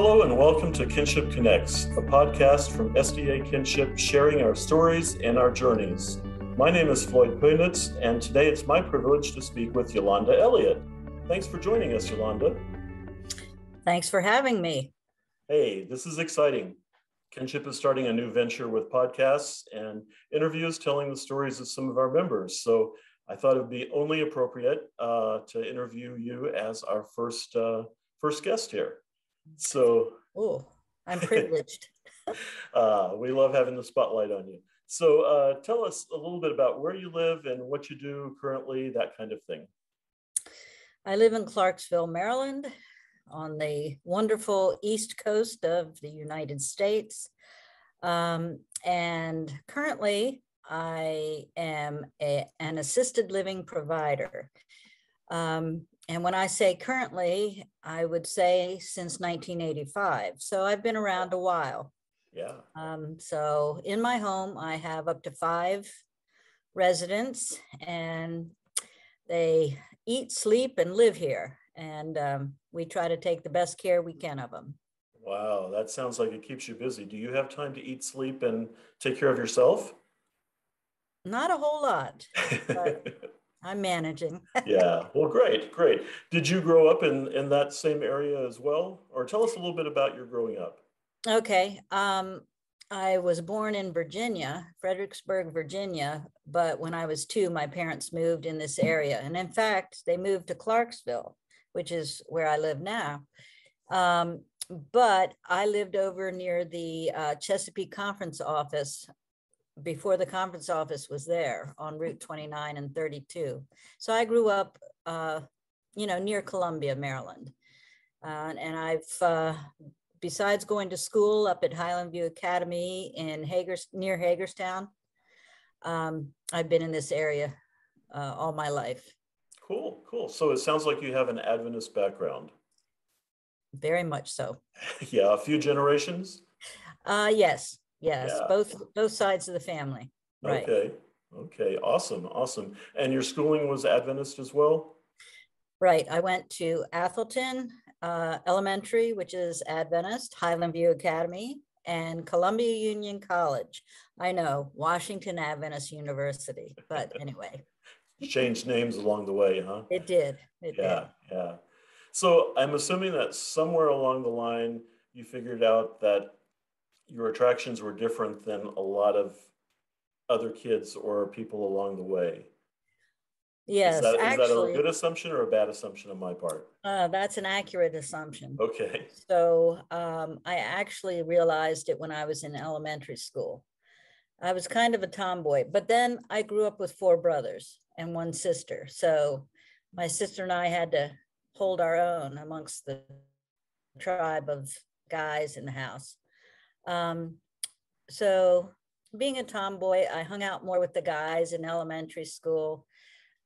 Hello and welcome to Kinship Connects, a podcast from SDA Kinship sharing our stories and our journeys. My name is Floyd Poenitz, and today it's my privilege to speak with Yolanda Elliott. Thanks for joining us, Yolanda. Thanks for having me. Hey, this is exciting. Kinship is starting a new venture with podcasts and interviews telling the stories of some of our members. So I thought it would be only appropriate uh, to interview you as our first uh, first guest here. So, oh, I'm privileged. uh, we love having the spotlight on you. So, uh, tell us a little bit about where you live and what you do currently, that kind of thing. I live in Clarksville, Maryland, on the wonderful east coast of the United States. Um, and currently, I am a, an assisted living provider. Um, and when I say currently, I would say since 1985. So I've been around a while. Yeah. Um, so in my home, I have up to five residents, and they eat, sleep, and live here. And um, we try to take the best care we can of them. Wow, that sounds like it keeps you busy. Do you have time to eat, sleep, and take care of yourself? Not a whole lot. I'm managing. yeah. Well, great, great. Did you grow up in in that same area as well, or tell us a little bit about your growing up? Okay. Um, I was born in Virginia, Fredericksburg, Virginia, but when I was two, my parents moved in this area, and in fact, they moved to Clarksville, which is where I live now. Um, but I lived over near the uh, Chesapeake Conference Office before the conference office was there on Route 29 and 32. So I grew up, uh, you know, near Columbia, Maryland. Uh, and I've, uh, besides going to school up at Highland View Academy in Hagers, near Hagerstown, um, I've been in this area uh, all my life. Cool, cool. So it sounds like you have an Adventist background. Very much so. yeah, a few generations. Uh, yes, Yes, yeah. both both sides of the family. Right. Okay. Okay. Awesome. Awesome. And your schooling was Adventist as well? Right. I went to Atholton uh, Elementary, which is Adventist, Highland View Academy, and Columbia Union College. I know, Washington Adventist University. But anyway. Changed names along the way, huh? It did. It yeah. Did. Yeah. So I'm assuming that somewhere along the line, you figured out that your attractions were different than a lot of other kids or people along the way. Yes, is that, actually, that a good assumption or a bad assumption on my part? Uh, that's an accurate assumption. Okay. So um, I actually realized it when I was in elementary school. I was kind of a tomboy, but then I grew up with four brothers and one sister. So my sister and I had to hold our own amongst the tribe of guys in the house. Um, so being a tomboy, I hung out more with the guys in elementary school,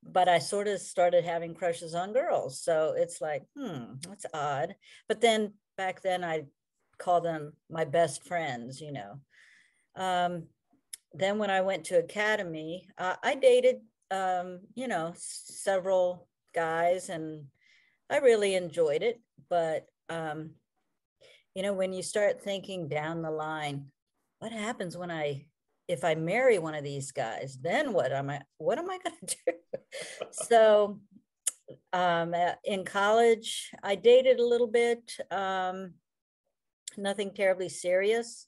but I sort of started having crushes on girls. So it's like, hmm, that's odd. But then back then I called them my best friends, you know. Um, then when I went to academy, uh, I dated, um, you know, several guys and I really enjoyed it. But um, you know, when you start thinking down the line, what happens when I if I marry one of these guys, then what am I what am I going to do? so um, in college, I dated a little bit, um, nothing terribly serious.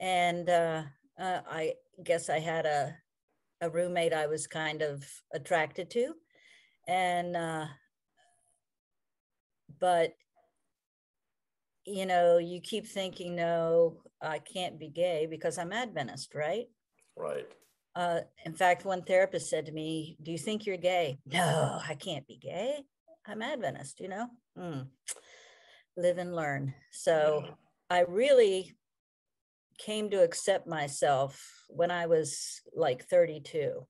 And uh, uh, I guess I had a, a roommate I was kind of attracted to. And, uh, but you know, you keep thinking, no, I can't be gay because I'm Adventist, right? Right. Uh, in fact, one therapist said to me, Do you think you're gay? No, I can't be gay. I'm Adventist, you know? Mm. Live and learn. So. I really came to accept myself when I was like 32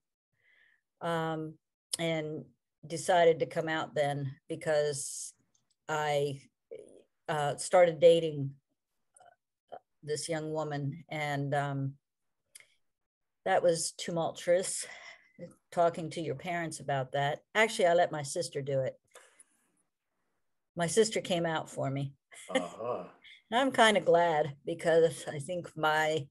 um, and decided to come out then because I uh, started dating uh, this young woman, and um, that was tumultuous. Talking to your parents about that. Actually, I let my sister do it. My sister came out for me. Uh-huh. And I'm kind of glad because I think my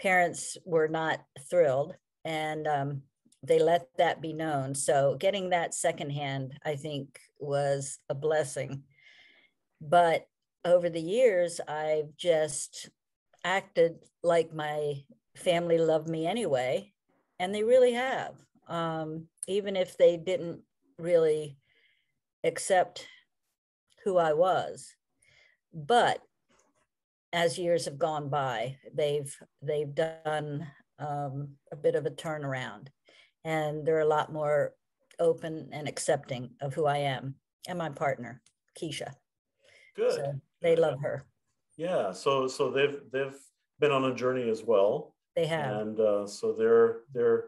parents were not thrilled and um, they let that be known. So getting that secondhand, I think, was a blessing. But over the years, I've just acted like my family loved me anyway, and they really have. Um, even if they didn't really accept who I was. But as years have gone by, they've they've done um, a bit of a turnaround, and they're a lot more open and accepting of who I am and my partner, Keisha. Good. So they love her. Yeah. So so they've they've been on a journey as well. They have. And uh, so they're they're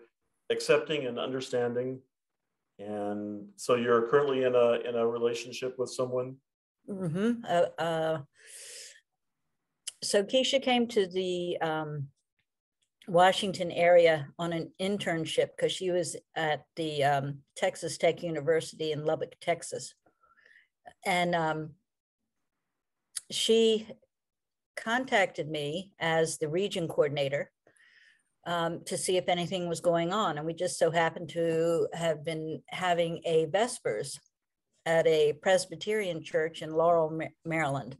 accepting and understanding. And so you're currently in a in a relationship with someone. Mm-hmm. Uh, uh, so Keisha came to the um, Washington area on an internship because she was at the um, Texas Tech University in Lubbock, Texas. And um, she contacted me as the region coordinator um, to see if anything was going on. And we just so happened to have been having a Vespers at a Presbyterian church in Laurel, Maryland.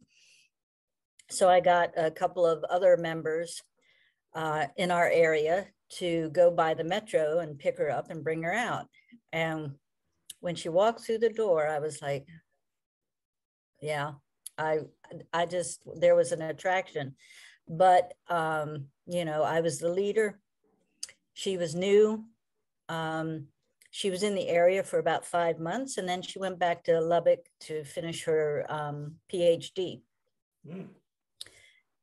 So I got a couple of other members uh, in our area to go by the metro and pick her up and bring her out. And when she walked through the door, I was like, yeah, I, I just, there was an attraction, but, um, you know, I was the leader. She was new. Um, she was in the area for about five months and then she went back to Lubbock to finish her um, PhD. Mm.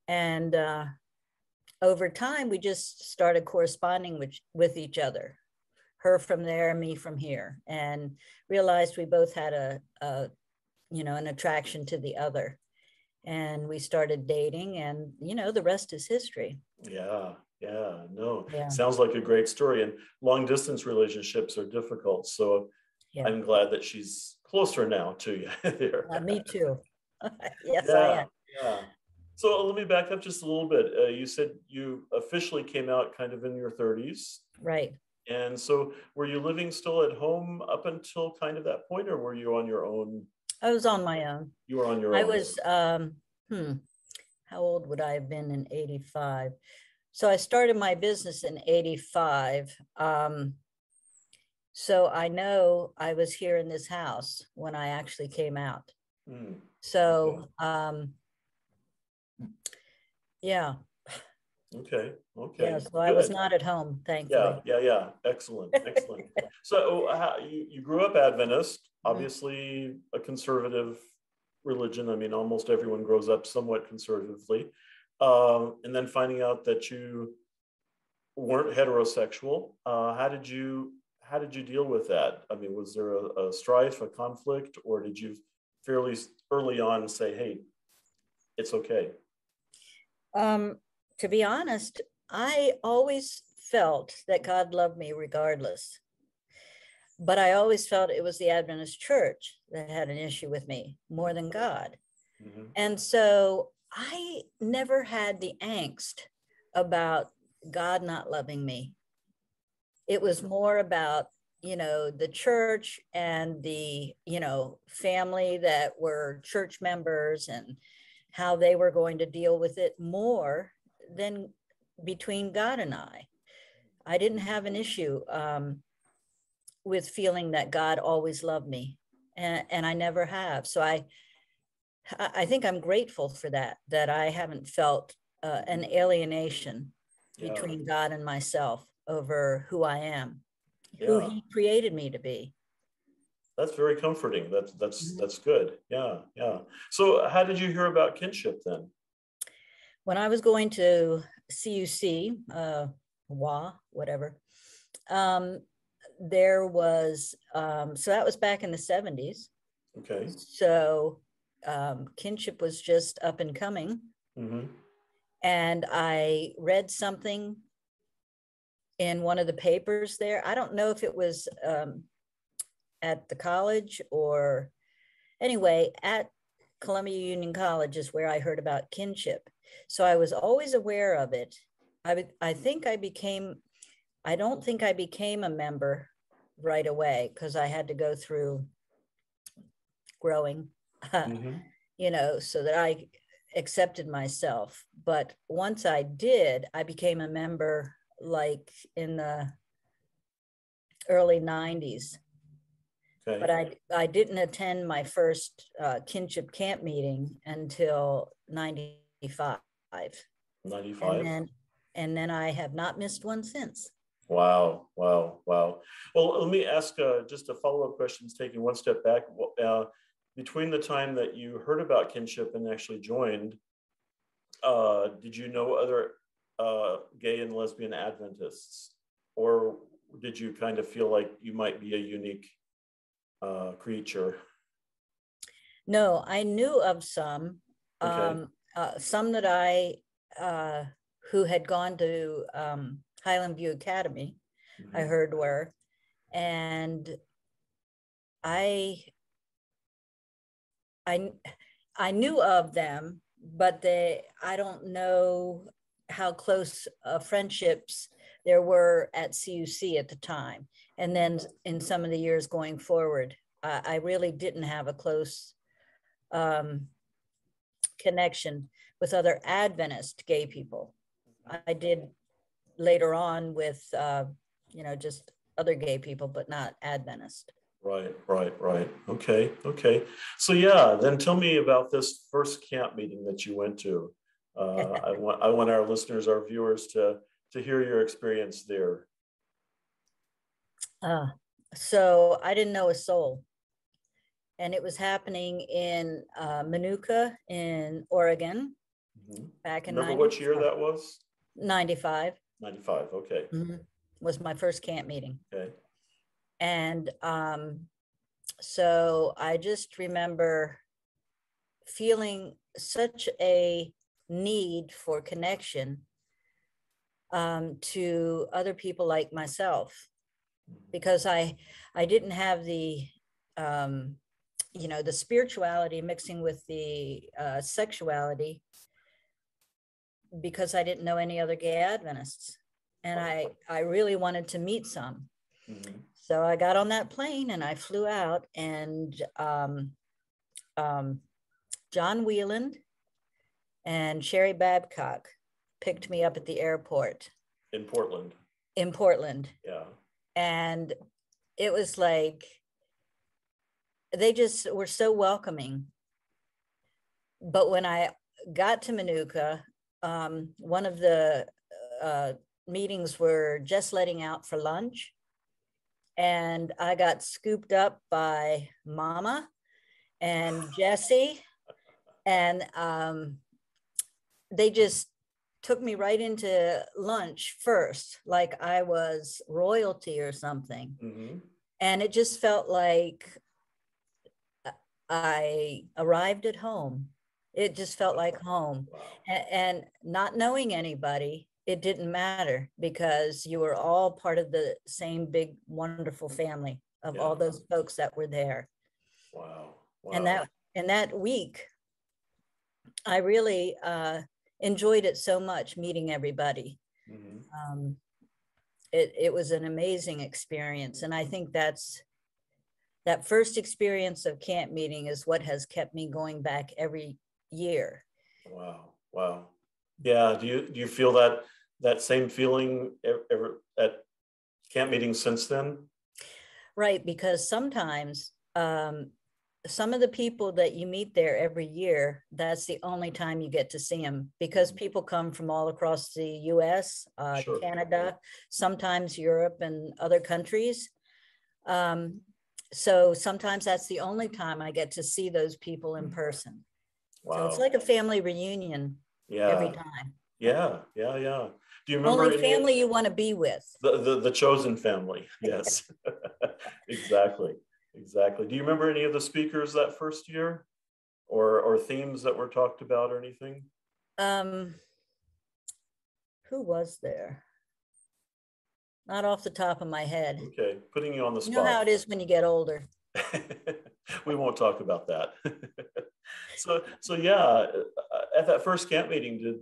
And uh, over time, we just started corresponding with, with each other, her from there, me from here, and realized we both had a, a you know, an attraction to the other. And we started dating, and you know, the rest is history. Yeah, yeah, no, yeah. sounds like a great story. And long distance relationships are difficult. So yeah. I'm glad that she's closer now to you. there. Uh, me too. yes, yeah, I am. Yeah. So let me back up just a little bit. Uh, you said you officially came out kind of in your 30s. Right. And so were you living still at home up until kind of that point, or were you on your own? I was on my own. You were on your own. I was, um, hmm, how old would I have been in 85? So I started my business in 85. Um, so I know I was here in this house when I actually came out. Mm. So, um, yeah. Okay. Okay. Yeah. So I was not at home, thankfully. Yeah. Yeah. Yeah. Excellent. Excellent. so uh, you, you grew up Adventist, mm-hmm. obviously a conservative religion. I mean, almost everyone grows up somewhat conservatively. Um, and then finding out that you weren't heterosexual, uh, how did you how did you deal with that? I mean, was there a, a strife, a conflict, or did you fairly early on say, "Hey, it's okay"? Um, to be honest, I always felt that God loved me regardless. But I always felt it was the Adventist church that had an issue with me more than God. Mm-hmm. And so I never had the angst about God not loving me. It was more about, you know, the church and the, you know, family that were church members and how they were going to deal with it more than between God and I. I didn't have an issue um, with feeling that God always loved me, and, and I never have. So I, I think I'm grateful for that. That I haven't felt uh, an alienation yeah. between God and myself over who I am, yeah. who He created me to be that's very comforting. That's that's mm-hmm. that's good. Yeah, yeah. So, how did you hear about kinship then? When I was going to CUC, uh, WA, whatever, um, there was um, so that was back in the seventies. Okay. So, um, kinship was just up and coming, mm-hmm. and I read something in one of the papers there. I don't know if it was um, at the college or anyway at Columbia Union College is where I heard about kinship. So I was always aware of it. I, I think I became, I don't think I became a member right away because I had to go through growing, mm-hmm. you know, so that I accepted myself. But once I did, I became a member like in the early 90s. Okay. But I, I didn't attend my first uh, kinship camp meeting until 95. 95. And then, and then I have not missed one since. Wow, wow, wow. Well, let me ask uh, just a follow up question, taking one step back. Uh, between the time that you heard about kinship and actually joined, uh, did you know other uh, gay and lesbian Adventists? Or did you kind of feel like you might be a unique uh, creature? No, I knew of some. Okay. Um, uh, some that I uh, who had gone to um, Highland View Academy, mm-hmm. I heard were, and I I I knew of them, but they I don't know how close uh, friendships there were at CUC at the time, and then in some of the years going forward, I really didn't have a close um, connection with other Adventist gay people. I did later on with, uh, you know, just other gay people, but not Adventist. Right, right, right. Okay, okay. So yeah, then tell me about this first camp meeting that you went to. Uh, I want I want our listeners, our viewers, to to hear your experience there. Uh, so I didn't know a soul and it was happening in uh, Menucha in Oregon mm-hmm. back in. Remember what year that was? Ninety-five. Ninety-five. Okay. Mm-hmm. Was my first camp meeting. Okay. And um, so I just remember feeling such a need for connection um, to other people like myself mm-hmm. because I I didn't have the um, you know, the spirituality mixing with the uh, sexuality because I didn't know any other gay Adventists. And I, I really wanted to meet some. Mm-hmm. So I got on that plane and I flew out, and um, um, John Wheeland and Sherry Babcock picked me up at the airport in Portland. In Portland. Yeah. And it was like, they just were so welcoming. But when I got to Menucha, um, one of the uh, meetings were just letting out for lunch. And I got scooped up by Mama and Jesse. And um, they just took me right into lunch first, like I was royalty or something. Mm-hmm. And it just felt like I arrived at home. It just felt like home. And, and not knowing anybody, it didn't matter because you were all part of the same big, wonderful family of yeah. all those folks that were there. Wow. wow. And that and that week, I really uh, enjoyed it so much meeting everybody. Mm-hmm. Um, it, it was an amazing experience. And I think that's that first experience of camp meeting is what has kept me going back every year. Wow. Wow. Yeah. Do you, do you feel that, that same feeling ever at camp meetings since then? Right. Because sometimes, um, some of the people that you meet there every year, that's the only time you get to see them because mm-hmm. people come from all across the US, uh, sure. Canada, sometimes Europe and other countries. Um, so sometimes that's the only time I get to see those people in person. Wow. So it's like a family reunion yeah. every time. Yeah, yeah, yeah. Do you remember only family you want to be with? The, the the chosen family. Yes, exactly, exactly. Do you remember any of the speakers that first year, or or themes that were talked about or anything? Um, who was there? Not off the top of my head. Okay, putting you on the spot. You know how it is when you get older. we won't talk about that. so so yeah, uh, at that first camp meeting, did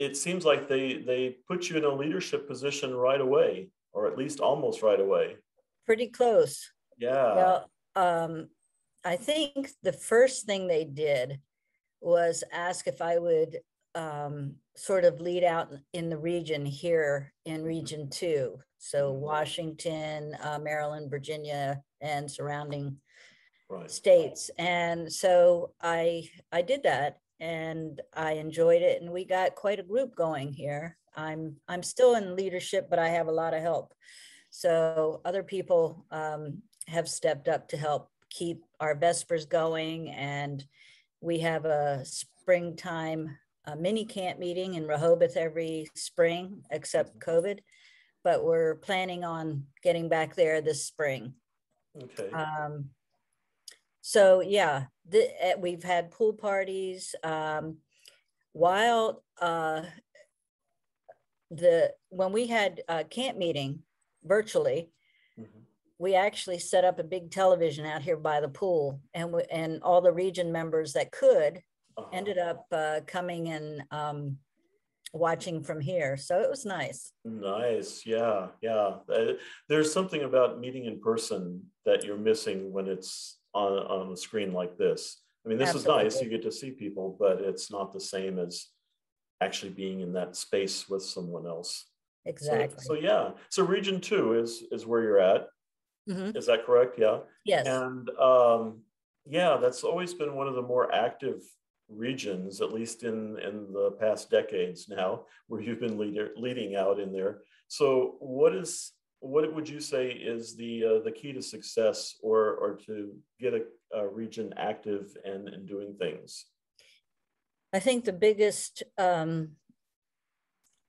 it seems like they they put you in a leadership position right away, or at least almost right away. Pretty close. Yeah. Well, um, I think the first thing they did was ask if I would um, sort of lead out in the region here in Region Two. So Mhm. Washington, uh, Maryland, Virginia, and surrounding Right. states. And so I I did that and I enjoyed it and we got quite a group going here. I'm I'm still in leadership, but I have a lot of help. So other people um, have stepped up to help keep our Vespers going and we have a springtime uh, mini camp meeting in Rehoboth every spring, except COVID. But we're planning on getting back there this spring. Okay. Um, so yeah, the, eh, we've had pool parties. Um, while uh, the when we had a camp meeting virtually, Mhm. we actually set up a big television out here by the pool, and we, and all the region members that could. Ended up uh, coming and um, watching from here. So it was nice. Nice. Yeah. Yeah. Uh, There's something about meeting in person that you're missing when it's on, on a screen like this. I mean, this is nice. You get to see people, but it's not the same as actually being in that space with someone else. Exactly. So, yeah. So region two is is where you're at. Mhm. Is that correct? Yeah. Yes. And um, yeah, that's always been one of the more active regions, at least in in the past decades now, where you've been leader, leading out in there. So, what is what would you say is the uh, the key to success, or or to get a, a region active and and doing things? I think the biggest um,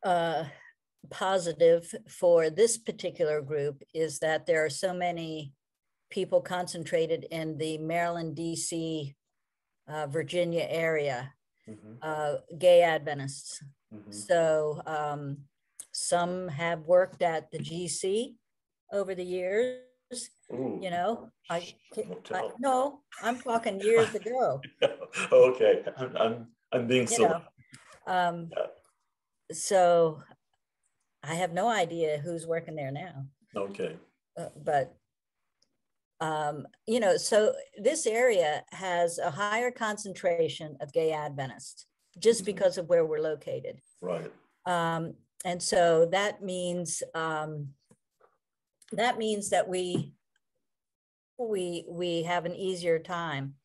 uh, positive for this particular group is that there are so many people concentrated in the Maryland, DC, uh, Virginia area, Mhm, uh, gay Adventists. mhm. So um, some have worked at the GC over the years. Ooh. You know, I, Shh, ca- don't I no, I'm talking years ago. okay, I'm, I'm I'm being you silly. Um, Yeah. so I have no idea who's working there now, Okay. uh, but um, you know, so this area has a higher concentration of gay Adventists just Mhm. because of where we're located. Right. Um, and so that means um, that means that we we we have an easier time.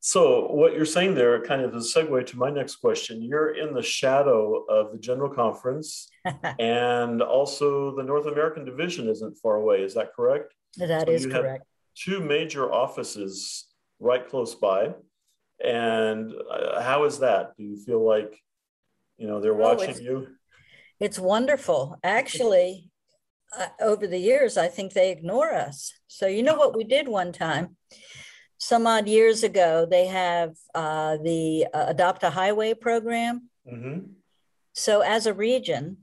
So what you're saying there kind of is a segue to my next question. You're in the shadow of the General Conference and also the North American Division isn't far away. Is that correct? That So is correct. Two major offices right close by. And uh, how is that? Do you feel like, you know, they're Oh, watching it's- you? It's wonderful. Actually, uh, over the years, I think they ignore us. So, you know what we did one time? Some odd years ago, they have uh, the uh, Adopt a Highway program. hmm So, as a region,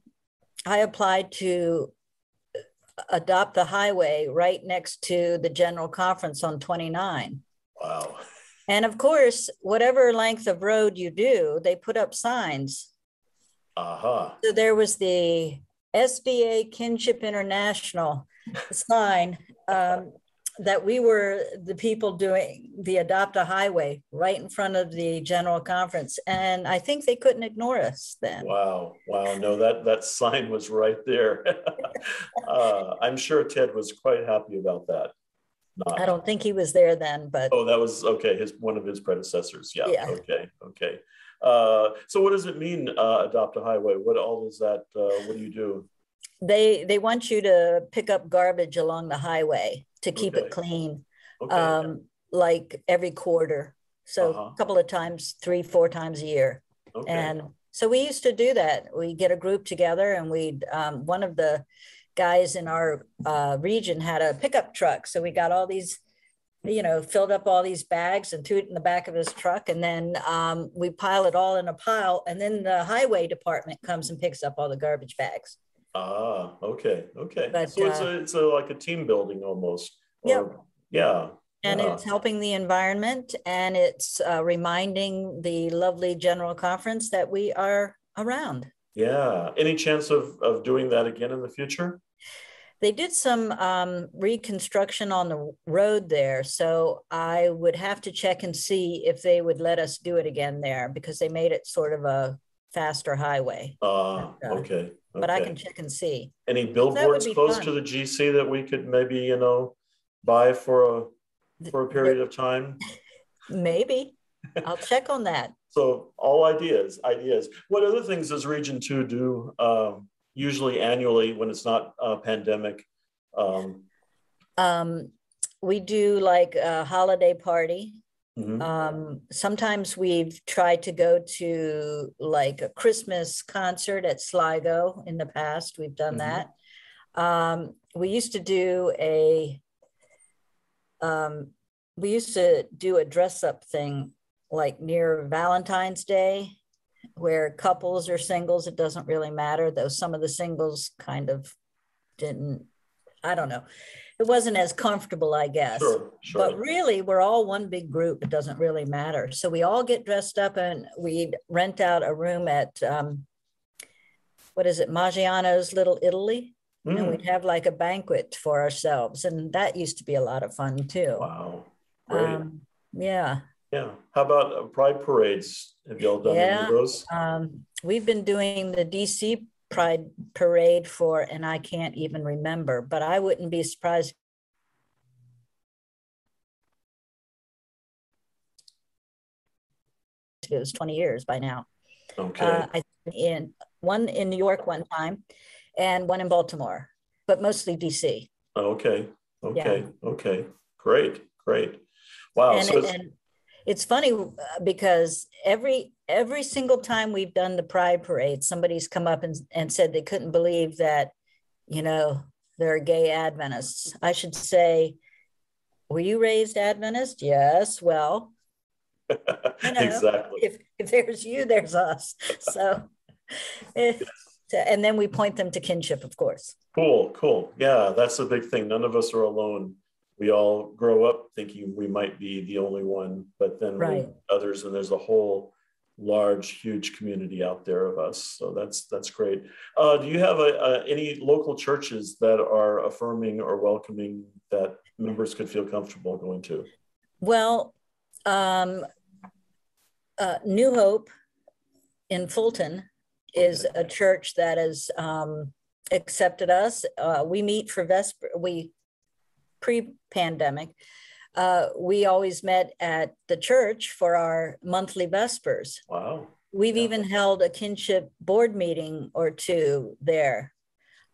I applied to adopt the highway right next to the general conference on 29. Wow. And of course, whatever length of road you do, they put up signs Aha. So there was the SDA Kinship International sign um, that we were the people doing the Adopt a Highway right in front of the general conference. And I think they couldn't ignore us then. Wow. Wow. No, that, that sign was right there. uh, I'm sure Ted was quite happy about that. Not. I don't think he was there then, but Oh, that was okay. His one of his predecessors. Yeah. Yeah. Okay. Okay. Uh, so, what does it mean? Uh, adopt a highway. What all is that? Uh, what do you do? they they want you to pick up garbage along the highway to keep Okay. it clean, Okay. um, like every quarter. So Uh-huh. a couple of times, three, four times a year. okay. And so we used to do that. We get a group together and we'd, um, one of the guys in our uh, region had a pickup truck. So we got all these, you know, filled up all these bags and threw it in the back of his truck. And then um, we pile it all in a pile. And then the highway department comes and picks up all the garbage bags. Ah, okay. Okay. But, so it's uh, a it's a like a team building almost. Yeah. Yeah. And Yeah. it's helping the environment and it's uh, reminding the lovely general conference that we are around. Yeah. Any chance of, of doing that again in the future? They did some um, reconstruction on the road there, so I would have to check and see if they would let us do it again there because they made it sort of a faster highway. Uh, okay. But I can check and see. Any billboards close fun. to the GC that we could maybe, you know, buy for a, for a period of time? Maybe. I'll check on that. So all ideas, ideas. What other things does Region Two do um, usually annually when it's not a pandemic? Um, Um, we do like a holiday party. Mhm. Um, sometimes we've tried to go to like a Christmas concert at Sligo in the past. We've done Mhm. that. Um, we used to do a um, we used to do a dress up thing like near Valentine's Day where couples or singles, it doesn't really matter, though some of the singles kind of didn't, I don't know. It wasn't as comfortable, I guess. Sure, sure. But really, we're all one big group. It doesn't really matter. So we all get dressed up and we rent out a room at um, what is it, Maggiano's Little Italy, and Mm, we'd have like a banquet for ourselves, and that used to be a lot of fun too. wow, great. Um, yeah, yeah. How about uh, pride parades? Have y'all done any Yeah. of those? um, we've been doing the DC Pride Parade for, and I can't even remember, but I wouldn't be surprised if it was 20 years by now. Okay. Uh, I in one in New York one time, and one in Baltimore, but mostly DC. okay. Okay. Okay. Great. Great. Wow. and, so and it's funny uh, because every every single time we've done the Pride Parade, somebody's come up and, and said they couldn't believe that, you know, they're gay Adventists. I should say, were you raised Adventist? Yes. Well, you know, exactly. if if there's you, there's us. So, so- and then we point them to kinship, of course. Cool, cool. Yeah, that's a big thing. None of us are alone. We all grow up thinking we might be the only one, but then Right. others, and there's a whole large, huge community out there of us. So that's that's great. Uh, do you have a, a, any local churches that are affirming or welcoming that members could feel comfortable going to? Well, um, uh, New Hope in Fulton is a church that has um, accepted us. Uh, we meet for Vesper. We pre-pandemic. Uh, we always met at the church for our monthly Vespers. Wow. We've Yeah. even held a kinship board meeting or two there.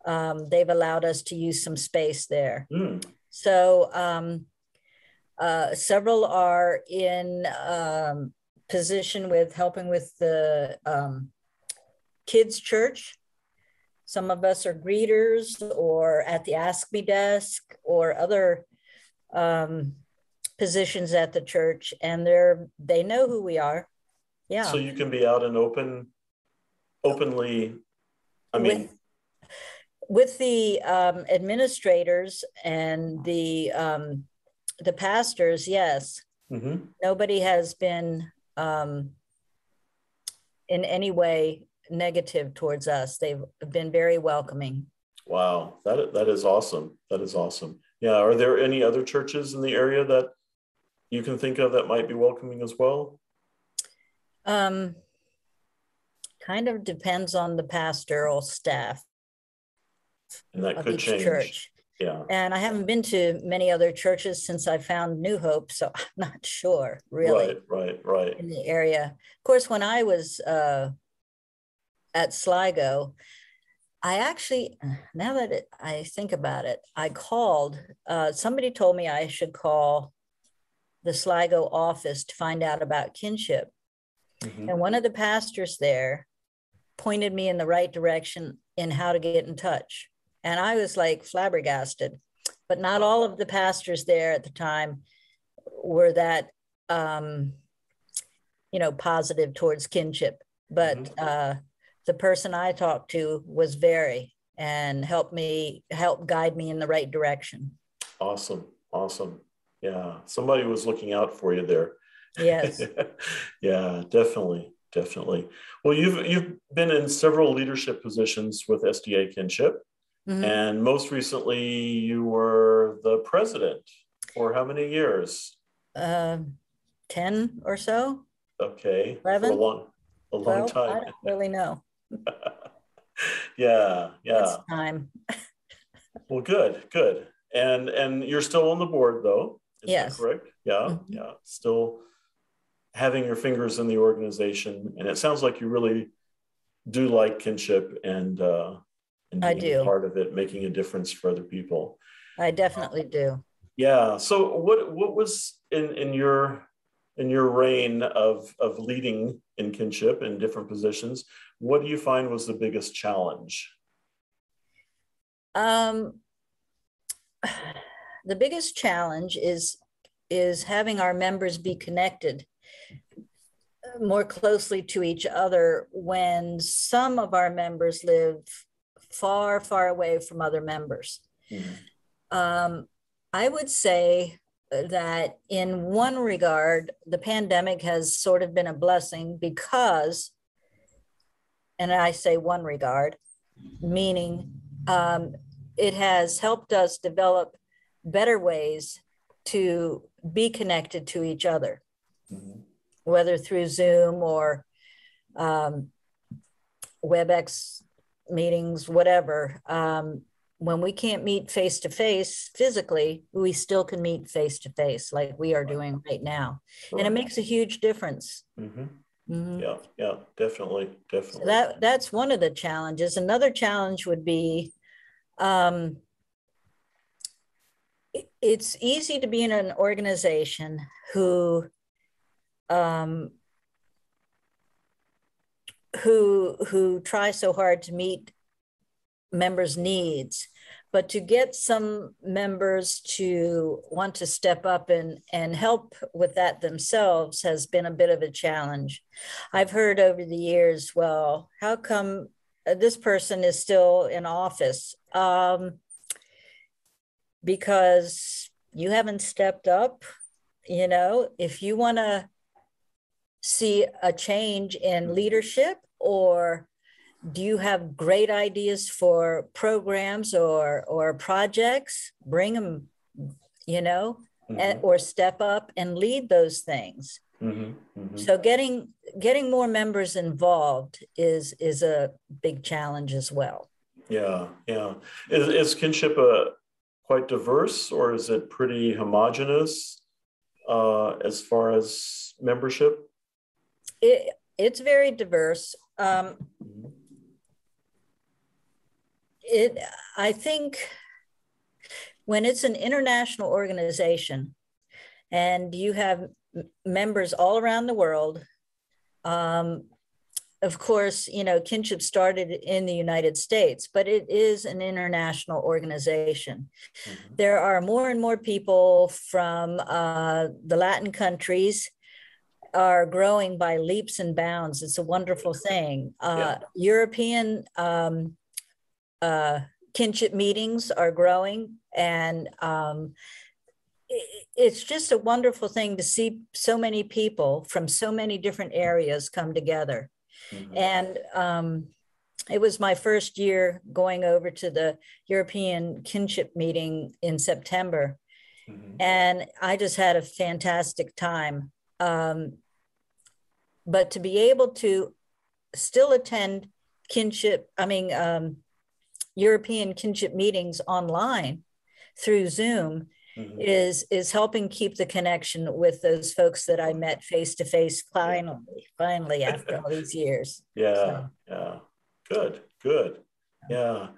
Um, they've allowed us to use some space there. Hmm. So um, uh, several are in um, position with helping with the um, kids' church. Some of us are greeters or at the Ask Me desk or other um, positions at the church, and they're they know who we are. Yeah. So you can be out and open, openly. I mean, with with the um, administrators and the um, the pastors, yes, mhm. nobody has been um, in any way negative towards us. They've been very welcoming. Wow, that that is awesome. That is awesome. Yeah, are there any other churches in the area that you can think of that might be welcoming as well? Um, kind of depends on the pastoral staff And that of could each change. church. Yeah. And I haven't been to many other churches since I found New Hope, so I'm not sure really. Right, right, right. in the area. Of course, when I was uh, at Sligo, I actually, now that it, I think about it, I called, uh, somebody told me I should call the Sligo office to find out about kinship. Mhm. And one of the pastors there pointed me in the right direction in how to get in touch. And I was like flabbergasted. But not all of the pastors there at the time were that, um, you know, positive towards kinship. But Mhm. uh, the person I talked to was very and helped me, help guide me in the right direction. Awesome, awesome. yeah. Somebody was looking out for you there. Yes. yeah, definitely, definitely. Well, you've you've been in several leadership positions with SDA Kinship, mm-hmm. and most recently you were the president for how many years? Uh, ten or so. Okay. Eleven. For a long, a long time. I don't really know. yeah, yeah. It's time. well, good, good. And and you're still on the board though. Is yes. correct. Yeah, mm-hmm. yeah. Still having your fingers in the organization, and it sounds like you really do like kinship and uh, and being I do. part of it, making a difference for other people. I definitely do. Yeah. So what what was in in your in your reign of of leading in kinship in different positions? What do you find was the biggest challenge? Um, the biggest challenge is is having our members be connected more closely to each other when some of our members live far, far away from other members. Mm-hmm. Um, I would say that in one regard, the pandemic has sort of been a blessing because, and I say one regard, meaning um, it has helped us develop better ways to be connected to each other. Mm-hmm whether through Zoom or um, WebEx meetings, whatever. Um, when we can't meet face to face physically, we still can meet face to face like we are doing right now. Sure. And it makes a huge difference. Mm-hmm. Mm-hmm. Yeah, yeah, definitely, definitely. So that that's one of the challenges. Another challenge would be um, it's easy to be in an organization who um, who who try so hard to meet members' needs, but to get some members to want to step up and, and help with that themselves has been a bit of a challenge. I've heard over the years, well, how come this person is still in office? Um, because you haven't stepped up. You know, if you want to see a change in leadership or do you have great ideas for programs or or projects bring them you know mm-hmm. and, or step up and lead those things mm-hmm. Mm-hmm. so getting getting more members involved is is a big challenge as well yeah yeah is, is kinship a uh, quite diverse or is it pretty homogenous uh, as far as membership it, it's very diverse. Um, it, I think when it's an international organization and you have members all around the world, um, of course, you know, kinship started in the United States, but it is an international organization. Mm-hmm. There are more and more people from uh, the Latin countries are growing by leaps and bounds. It's a wonderful thing. Uh, yeah. European um, uh, kinship meetings are growing, and um, it's just a wonderful thing to see so many people from so many different areas come together. Mm-hmm. And um, it was my first year going over to the European kinship meeting in September. Mm-hmm. And I just had a fantastic time. Um, but to be able to still attend kinship, I mean, um, European kinship meetings online through Zoom mm-hmm. is is helping keep the connection with those folks that I met face to face finally, finally after all these years. Yeah, so. yeah, good, good, yeah.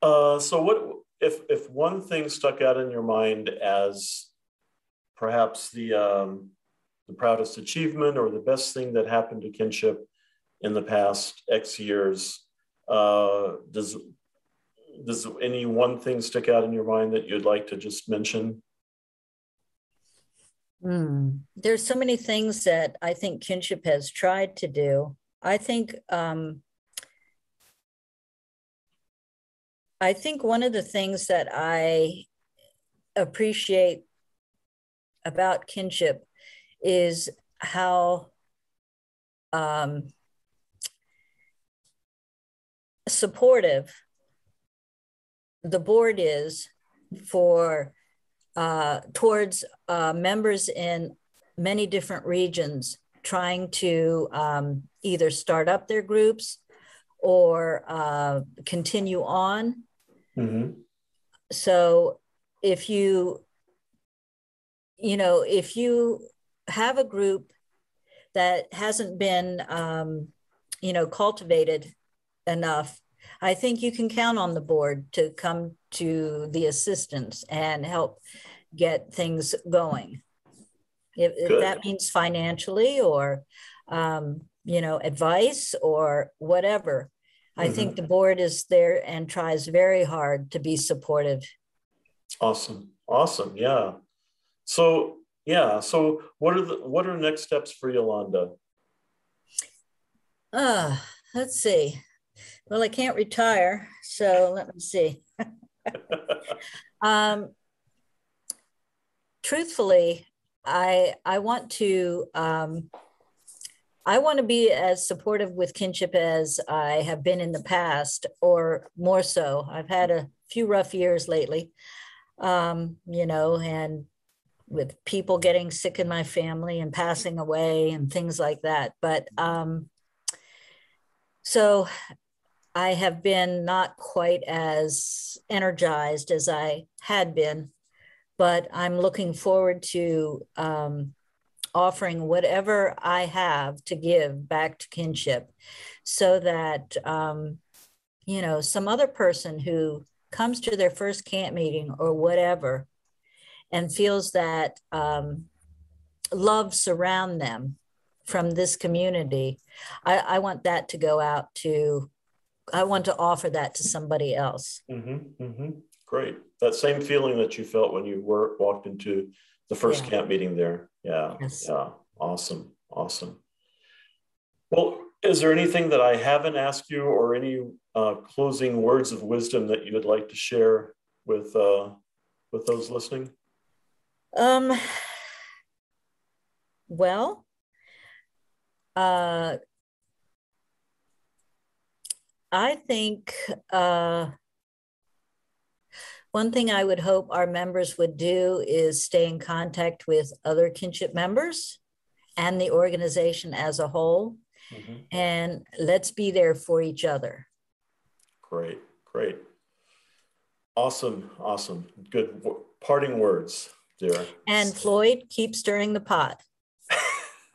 Uh, so, what if if one thing stuck out in your mind as perhaps the um, the proudest achievement or the best thing that happened to kinship in the past X years? Uh, does does any one thing stick out in your mind that you'd like to just mention? Mm. There's so many things that I think kinship has tried to do. I think um, I think one of the things that I appreciate about kinship is how um, supportive the board is for uh, towards uh, members in many different regions trying to um, either start up their groups or uh, continue on. Mm-hmm. So if you, you know, if you have a group that hasn't been, um, you know, cultivated enough, I think you can count on the board to come to the assistance and help get things going. If, if that means financially or, um, you know, advice or whatever, I mm-hmm. think the board is there and tries very hard to be supportive. Awesome. Awesome. Yeah. So, yeah. So what are the, what are next steps for Yolanda? Uh, let's see. Well, I can't retire. So let me see. um, truthfully, I I want to um, I want to be as supportive with kinship as I have been in the past, or more so. I've had a few rough years lately, um, you know, and with people getting sick in my family and passing away and things like that. But um, so I have been not quite as energized as I had been, but I'm looking forward to um, offering whatever I have to give back to kinship so that, um, you know, some other person who comes to their first camp meeting or whatever and feels that um, love surround them from this community, I, I want that to go out to I want to offer that to somebody else. Mm-hmm, mm-hmm. Great. That same feeling that you felt when you were walked into the first yeah. camp meeting there. Yeah. Yes. Yeah. Awesome. Awesome. Well, is there anything that I haven't asked you or any uh, closing words of wisdom that you would like to share with uh, with those listening? Um, well, uh, I think uh, one thing I would hope our members would do is stay in contact with other kinship members and the organization as a whole. Mm-hmm. And let's be there for each other. Great, great. Awesome, awesome. Good parting words there. And Floyd, keep stirring the pot.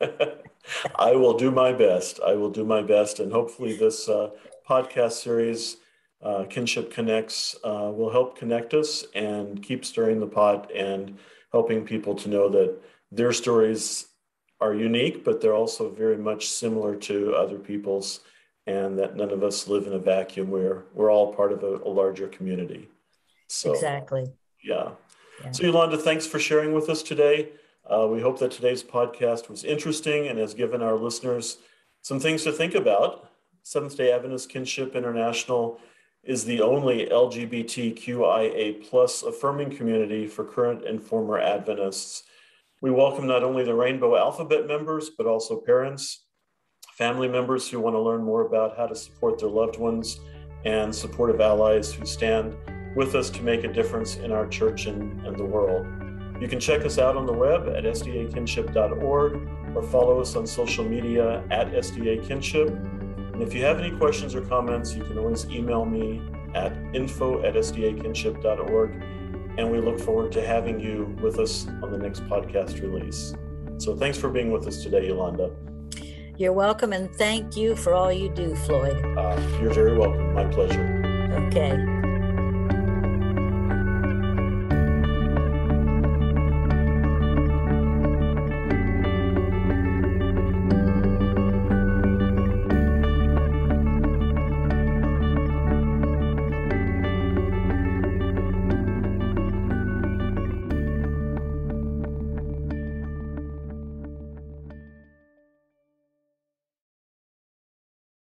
I will do my best. I will do my best. And hopefully, this uh, podcast series, uh, Kinship Connects, uh, will help connect us and keep stirring the pot and helping people to know that their stories are unique, but they're also very much similar to other people's, and that none of us live in a vacuum. We're we're all part of a, a larger community. So exactly. Yeah. yeah. So Yolanda, thanks for sharing with us today. Uh, we hope that today's podcast was interesting and has given our listeners some things to think about Seventh day Adventist Kinship International is the only LGBTQIA plus affirming community for current and former Adventists. We welcome not only the Rainbow Alphabet members, but also parents, family members who want to learn more about how to support their loved ones, and supportive allies who stand with us to make a difference in our church and, and the world. You can check us out on the web at sdakinship.org or follow us on social media at sdakinship and if you have any questions or comments, you can always email me at info at sdakinship.org. And we look forward to having you with us on the next podcast release. So thanks for being with us today, Yolanda. You're welcome, and thank you for all you do, Floyd. Uh, you're very welcome. My pleasure. Okay.